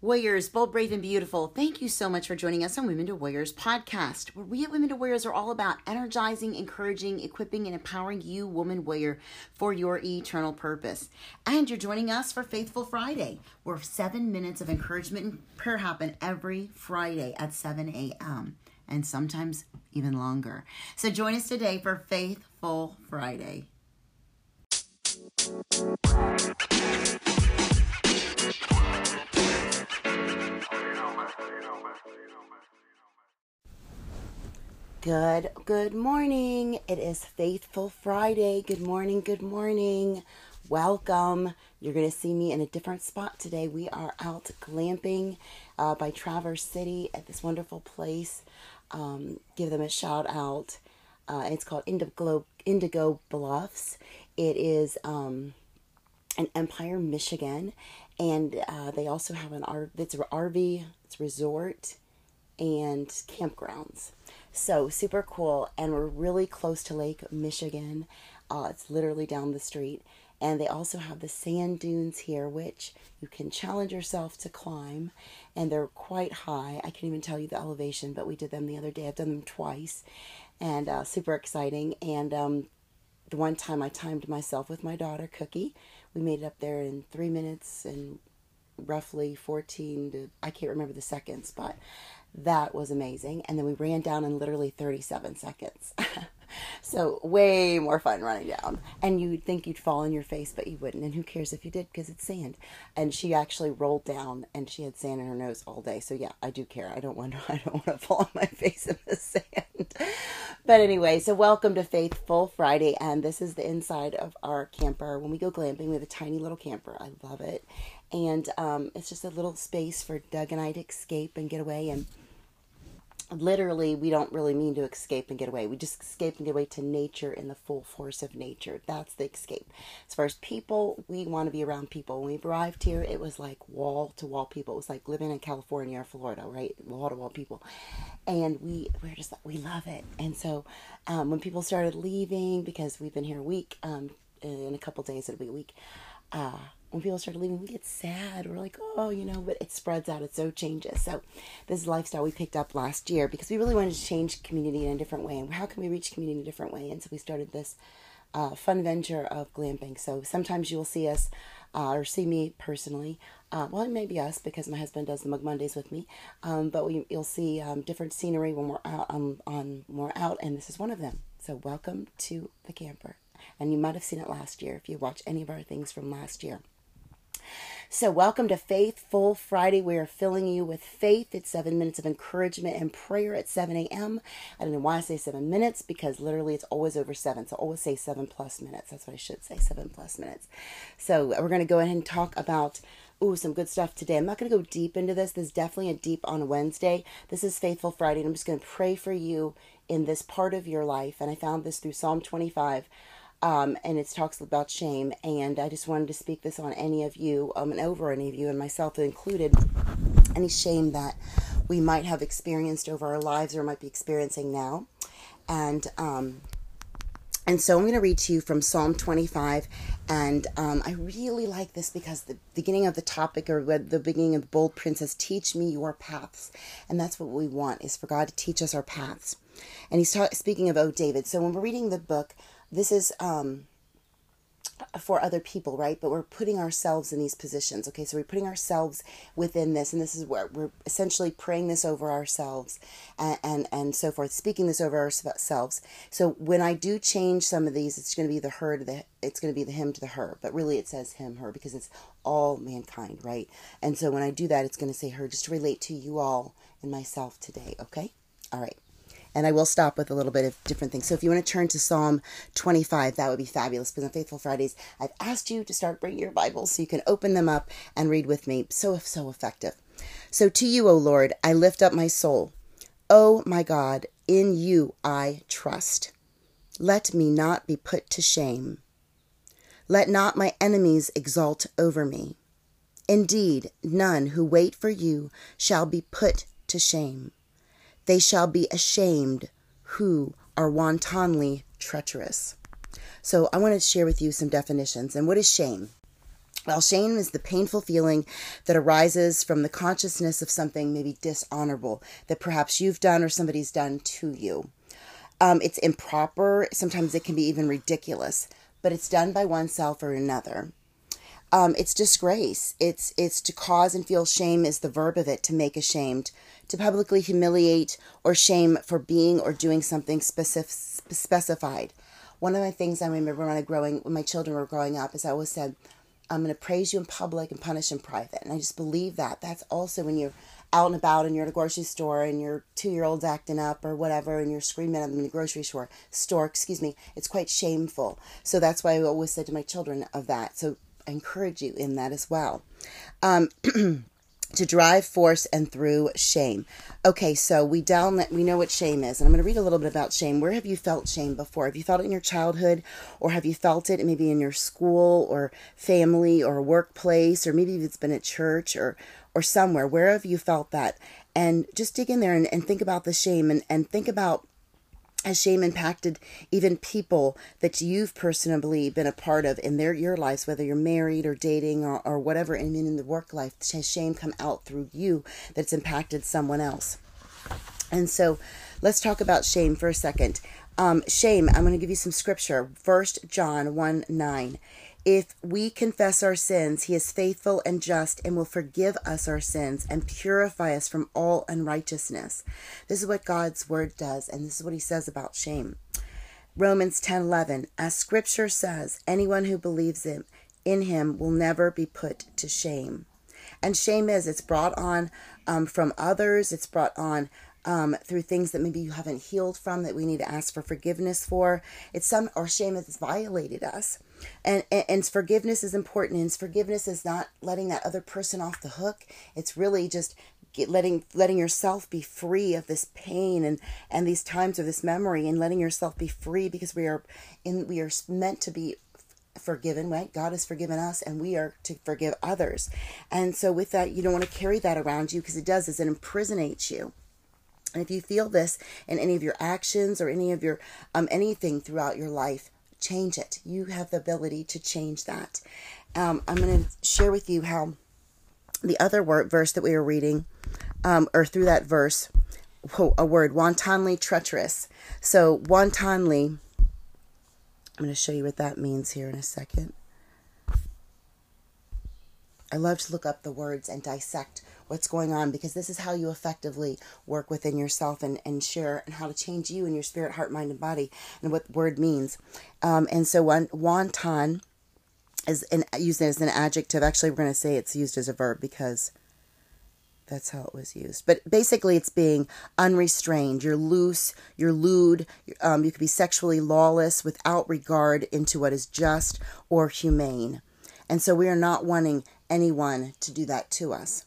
Warriors, bold, brave, and beautiful, thank you so much for joining us on Women to Warriors podcast, where we at Women to Warriors are all about energizing, encouraging, equipping, and empowering you, woman warrior, for your eternal purpose. And you're joining us for Faithful Friday, where seven minutes of encouragement and prayer happen every Friday at 7 a.m., and sometimes even longer. So join us today for Faithful Friday. Good, good morning. It is Faithful Friday. Good morning, good morning. Welcome. You're going to see me in a different spot today. We are out glamping uh, by Traverse City at this wonderful place. Um, give them a shout out. Uh, it's called Indigo, Indigo Bluffs. It is um, Empire, Michigan, and uh, they also have an RV. It's an RV. It's resort and campgrounds. So super cool, and we're really close to Lake Michigan. Uh, it's literally down the street, and they also have the sand dunes here, which you can challenge yourself to climb, and they're quite high. I can't even tell you the elevation, but we did them the other day. I've done them twice, and uh, super exciting. And um, the one time I timed myself with my daughter Cookie, we made it up there in three minutes and roughly 14 to I can't remember the seconds, but that was amazing. And then we ran down in literally 37 seconds. so, way more fun running down. And you'd think you'd fall on your face, but you wouldn't. And who cares if you did because it's sand. And she actually rolled down and she had sand in her nose all day. So, yeah, I do care. I don't want to, I don't want to fall on my face in the sand. but anyway, so welcome to Faithful Friday. And this is the inside of our camper. When we go glamping, we have a tiny little camper. I love it. And um, it's just a little space for Doug and I to escape and get away and literally we don't really mean to escape and get away. We just escape and get away to nature in the full force of nature. That's the escape. As far as people we want to be around people. When we arrived here it was like wall to wall people. It was like living in california or florida right? Wall to wall people. And we we're just we love it. And so um, when people started leaving because we've been here a week um, in a couple days it'll be a week uh, when people start leaving, we get sad. We're like, oh, you know, but it spreads out. It so changes. So this lifestyle we picked up last year because we really wanted to change community in a different way. And how can we reach community in a different way? And so we started this uh, fun venture of glamping. So sometimes you'll see us uh, or see me personally. Uh, well, it may be us because my husband does the Mug Mondays with me. Um, but we, you'll see um, different scenery when we're out on, on we're out, and this is one of them. So welcome to the camper. And you might have seen it last year if you watch any of our things from last year. So, welcome to Faithful Friday. We are filling you with faith. It's seven minutes of encouragement and prayer at 7 a.m. I don't know why I say seven minutes because literally it's always over seven. So, always say seven plus minutes. That's what I should say, seven plus minutes. So, we're going to go ahead and talk about ooh, some good stuff today. I'm not going to go deep into this. This is definitely a deep on Wednesday. This is Faithful Friday, and I'm just going to pray for you in this part of your life. And I found this through Psalm 25 um, and it talks about shame. And I just wanted to speak this on any of you, um, and over any of you, and myself included, any shame that we might have experienced over our lives or might be experiencing now. And um, and so I'm going to read to you from Psalm 25. And um, I really like this because the beginning of the topic or the beginning of the bold print says, Teach me your paths. And that's what we want is for God to teach us our paths. And he's ta- speaking of O David. So when we're reading the book, this is um, for other people, right? But we're putting ourselves in these positions. Okay, so we're putting ourselves within this, and this is where we're essentially praying this over ourselves and, and, and so forth, speaking this over ourselves. So when I do change some of these, it's going to be the her to the it's going to be the him to the her, but really it says him, her, because it's all mankind, right? And so when I do that, it's going to say her just to relate to you all and myself today, okay? All right. And I will stop with a little bit of different things. So if you want to turn to Psalm 25, that would be fabulous because on Faithful Fridays, I've asked you to start bringing your Bibles so you can open them up and read with me. So, so effective. So to you, O Lord, I lift up my soul. O my God, in you I trust. Let me not be put to shame. Let not my enemies exult over me. Indeed, none who wait for you shall be put to shame. They shall be ashamed who are wantonly treacherous. So I want to share with you some definitions. And what is shame? Well, shame is the painful feeling that arises from the consciousness of something maybe dishonorable that perhaps you've done or somebody's done to you. Um, it's improper. Sometimes it can be even ridiculous, but it's done by oneself or another. Um, it's disgrace. It's it's to cause and feel shame is the verb of it. To make ashamed, to publicly humiliate or shame for being or doing something specific, specified. One of my things I remember when I growing when my children were growing up is I always said, I'm going to praise you in public and punish in private. And I just believe that. That's also when you're out and about and you're at a grocery store and your two year old's acting up or whatever and you're screaming at them in the grocery store, store, excuse me, it's quite shameful. So that's why I always said to my children of that. So I encourage you in that as well. Um, to drive force and through shame. Okay, so we down we know what shame is, and I'm going to read a little bit about shame. Where have you felt shame before? Have you felt it in your childhood, or have you felt it maybe in your school or family or workplace, or maybe it's been at church or or somewhere? Where have you felt that? And just dig in there and, and think about the shame and, and think about has shame impacted even people that you've personally been a part of in their your lives, whether you're married or dating or, or whatever, and in the work life? Has shame come out through you that's impacted someone else? And so let's talk about shame for a second. Um, shame, I'm going to give you some scripture. First John 1 9. If we confess our sins, he is faithful and just and will forgive us our sins and purify us from all unrighteousness. This is what God's word does, and this is what he says about shame. Romans 10:11 As scripture says, anyone who believes in, in him will never be put to shame. And shame is it's brought on um, from others, it's brought on um, through things that maybe you haven't healed from that we need to ask for forgiveness for. It's some or shame has violated us. And, and, and forgiveness is important. And forgiveness is not letting that other person off the hook. It's really just letting letting yourself be free of this pain and and these times of this memory, and letting yourself be free because we are in we are meant to be forgiven, right? God has forgiven us and we are to forgive others. And so with that, you don't want to carry that around you because it does is it imprisonates you. And if you feel this in any of your actions or any of your um anything throughout your life, change it. You have the ability to change that. Um, I'm going to share with you how the other word verse that we were reading, um, or through that verse, a word wantonly treacherous. So wantonly, I'm going to show you what that means here in a second. I love to look up the words and dissect what's going on because this is how you effectively work within yourself and, and share and how to change you and your spirit, heart, mind, and body and what word means. Um, and so one wanton is an, used as an adjective. Actually, we're going to say it's used as a verb because that's how it was used. But basically, it's being unrestrained. You're loose, you're lewd, um, you could be sexually lawless without regard into what is just or humane. And so we are not wanting anyone to do that to us.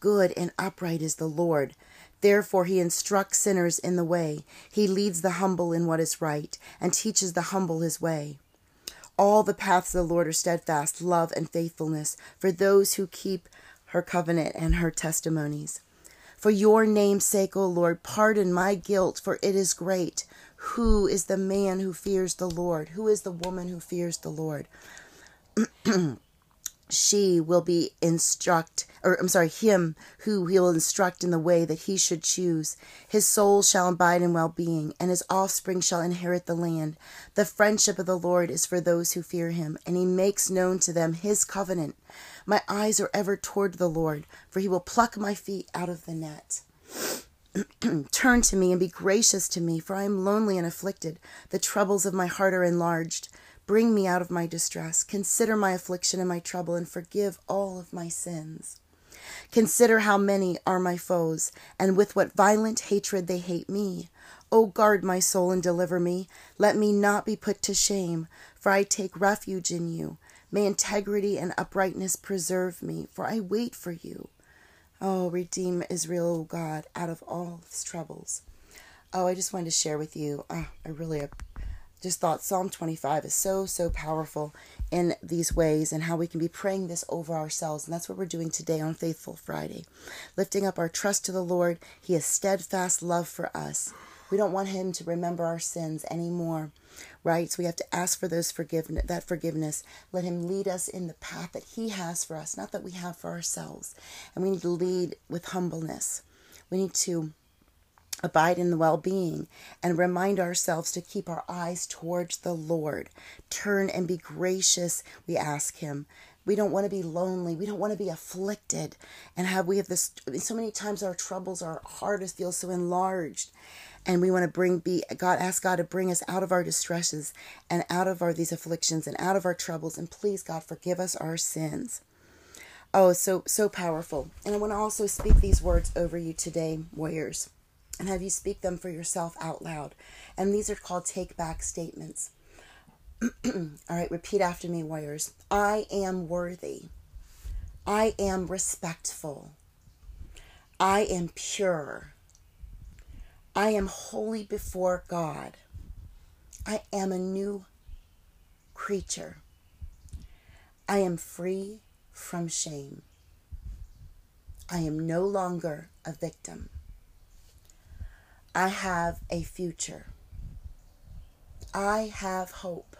Good and upright is the Lord. Therefore, he instructs sinners in the way. He leads the humble in what is right, and teaches the humble his way. All the paths of the Lord are steadfast, love, and faithfulness for those who keep her covenant and her testimonies. For your name's sake, O Lord, pardon my guilt, for it is great. Who is the man who fears the Lord? Who is the woman who fears the Lord? she will be instruct or I'm sorry, him who he will instruct in the way that he should choose. His soul shall abide in well being, and his offspring shall inherit the land. The friendship of the Lord is for those who fear him, and he makes known to them his covenant. My eyes are ever toward the Lord, for he will pluck my feet out of the net. Turn to me and be gracious to me, for I am lonely and afflicted. The troubles of my heart are enlarged. Bring me out of my distress. Consider my affliction and my trouble, and forgive all of my sins. Consider how many are my foes, and with what violent hatred they hate me. O guard my soul and deliver me. Let me not be put to shame, for I take refuge in you. May integrity and uprightness preserve me, for I wait for you. Oh, redeem Israel, O God, out of all its troubles. Oh, I just wanted to share with you. Oh, I really just thought Psalm 25 is so, so powerful in these ways and how we can be praying this over ourselves. And that's what we're doing today on Faithful Friday. Lifting up our trust to the Lord. He has steadfast love for us. We don't want Him to remember our sins anymore, right? So we have to ask for those forgiveness, that forgiveness. Let Him lead us in the path that He has for us, not that we have for ourselves. And we need to lead with humbleness. We need to abide in the well being, and remind ourselves to keep our eyes towards the Lord. Turn and be gracious, we ask Him. We don't want to be lonely. We don't want to be afflicted. And have we have this so many times our troubles, our heart is feel so enlarged. And we want to bring be God ask God to bring us out of our distresses and out of our these afflictions and out of our troubles. And please, God, forgive us our sins. Oh, so so powerful. And I want to also speak these words over you today, warriors and have you speak them for yourself out loud. And these are called take back statements. All right, repeat after me, warriors. I am worthy. I am respectful. I am pure. I am holy before God. I am a new creature. I am free from shame. I am no longer a victim. I have a future. I have hope.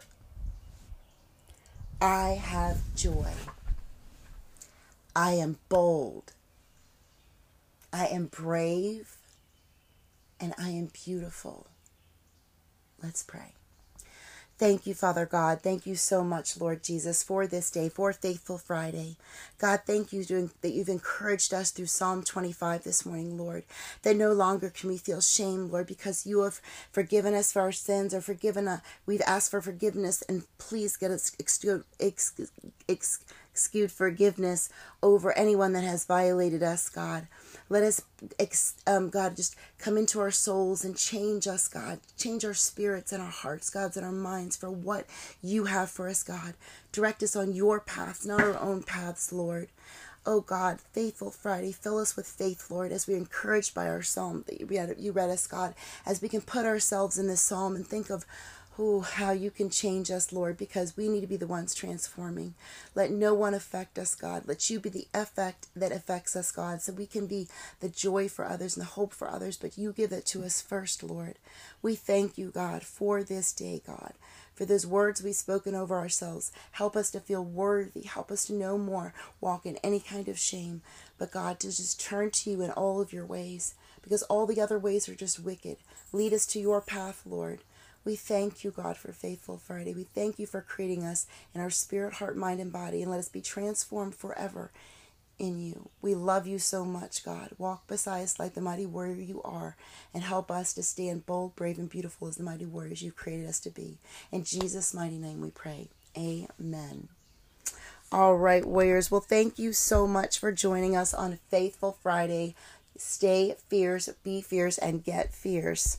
I have joy. I am bold. I am brave. And I am beautiful. Let's pray. Thank you, Father God. Thank you so much, Lord Jesus, for this day, for Faithful Friday. God, thank you that you've encouraged us through Psalm 25 this morning, Lord, that no longer can we feel shame, Lord, because you have forgiven us for our sins or forgiven us. We've asked for forgiveness, and please get us excused, forgiveness over anyone that has violated us, God. Let us, um, God, just come into our souls and change us, God. Change our spirits and our hearts, God, and our minds for what you have for us, God. Direct us on your paths, not our own paths, Lord. Oh God, faithful Friday, fill us with faith, Lord, as we're encouraged by our psalm that you read, you read us, God, as we can put ourselves in this psalm and think of Oh, how you can change us, Lord, because we need to be the ones transforming. Let no one affect us, God. Let you be the effect that affects us, God, so we can be the joy for others and the hope for others, but you give it to us first, Lord. We thank you, God, for this day, God, for those words we've spoken over ourselves. Help us to feel worthy. Help us to know more, walk in any kind of shame, but God, to just turn to you in all of your ways, because all the other ways are just wicked. Lead us to your path, Lord. We thank you, God, for Faithful Friday. We thank you for creating us in our spirit, heart, mind, and body, and let us be transformed forever in you. We love you so much, God. Walk beside us like the mighty warrior you are, and help us to stand bold, brave, and beautiful as the mighty warriors you've created us to be. In Jesus' mighty name we pray. Amen. All right, warriors. Well, thank you so much for joining us on Faithful Friday. Stay fierce, be fierce, and get fierce.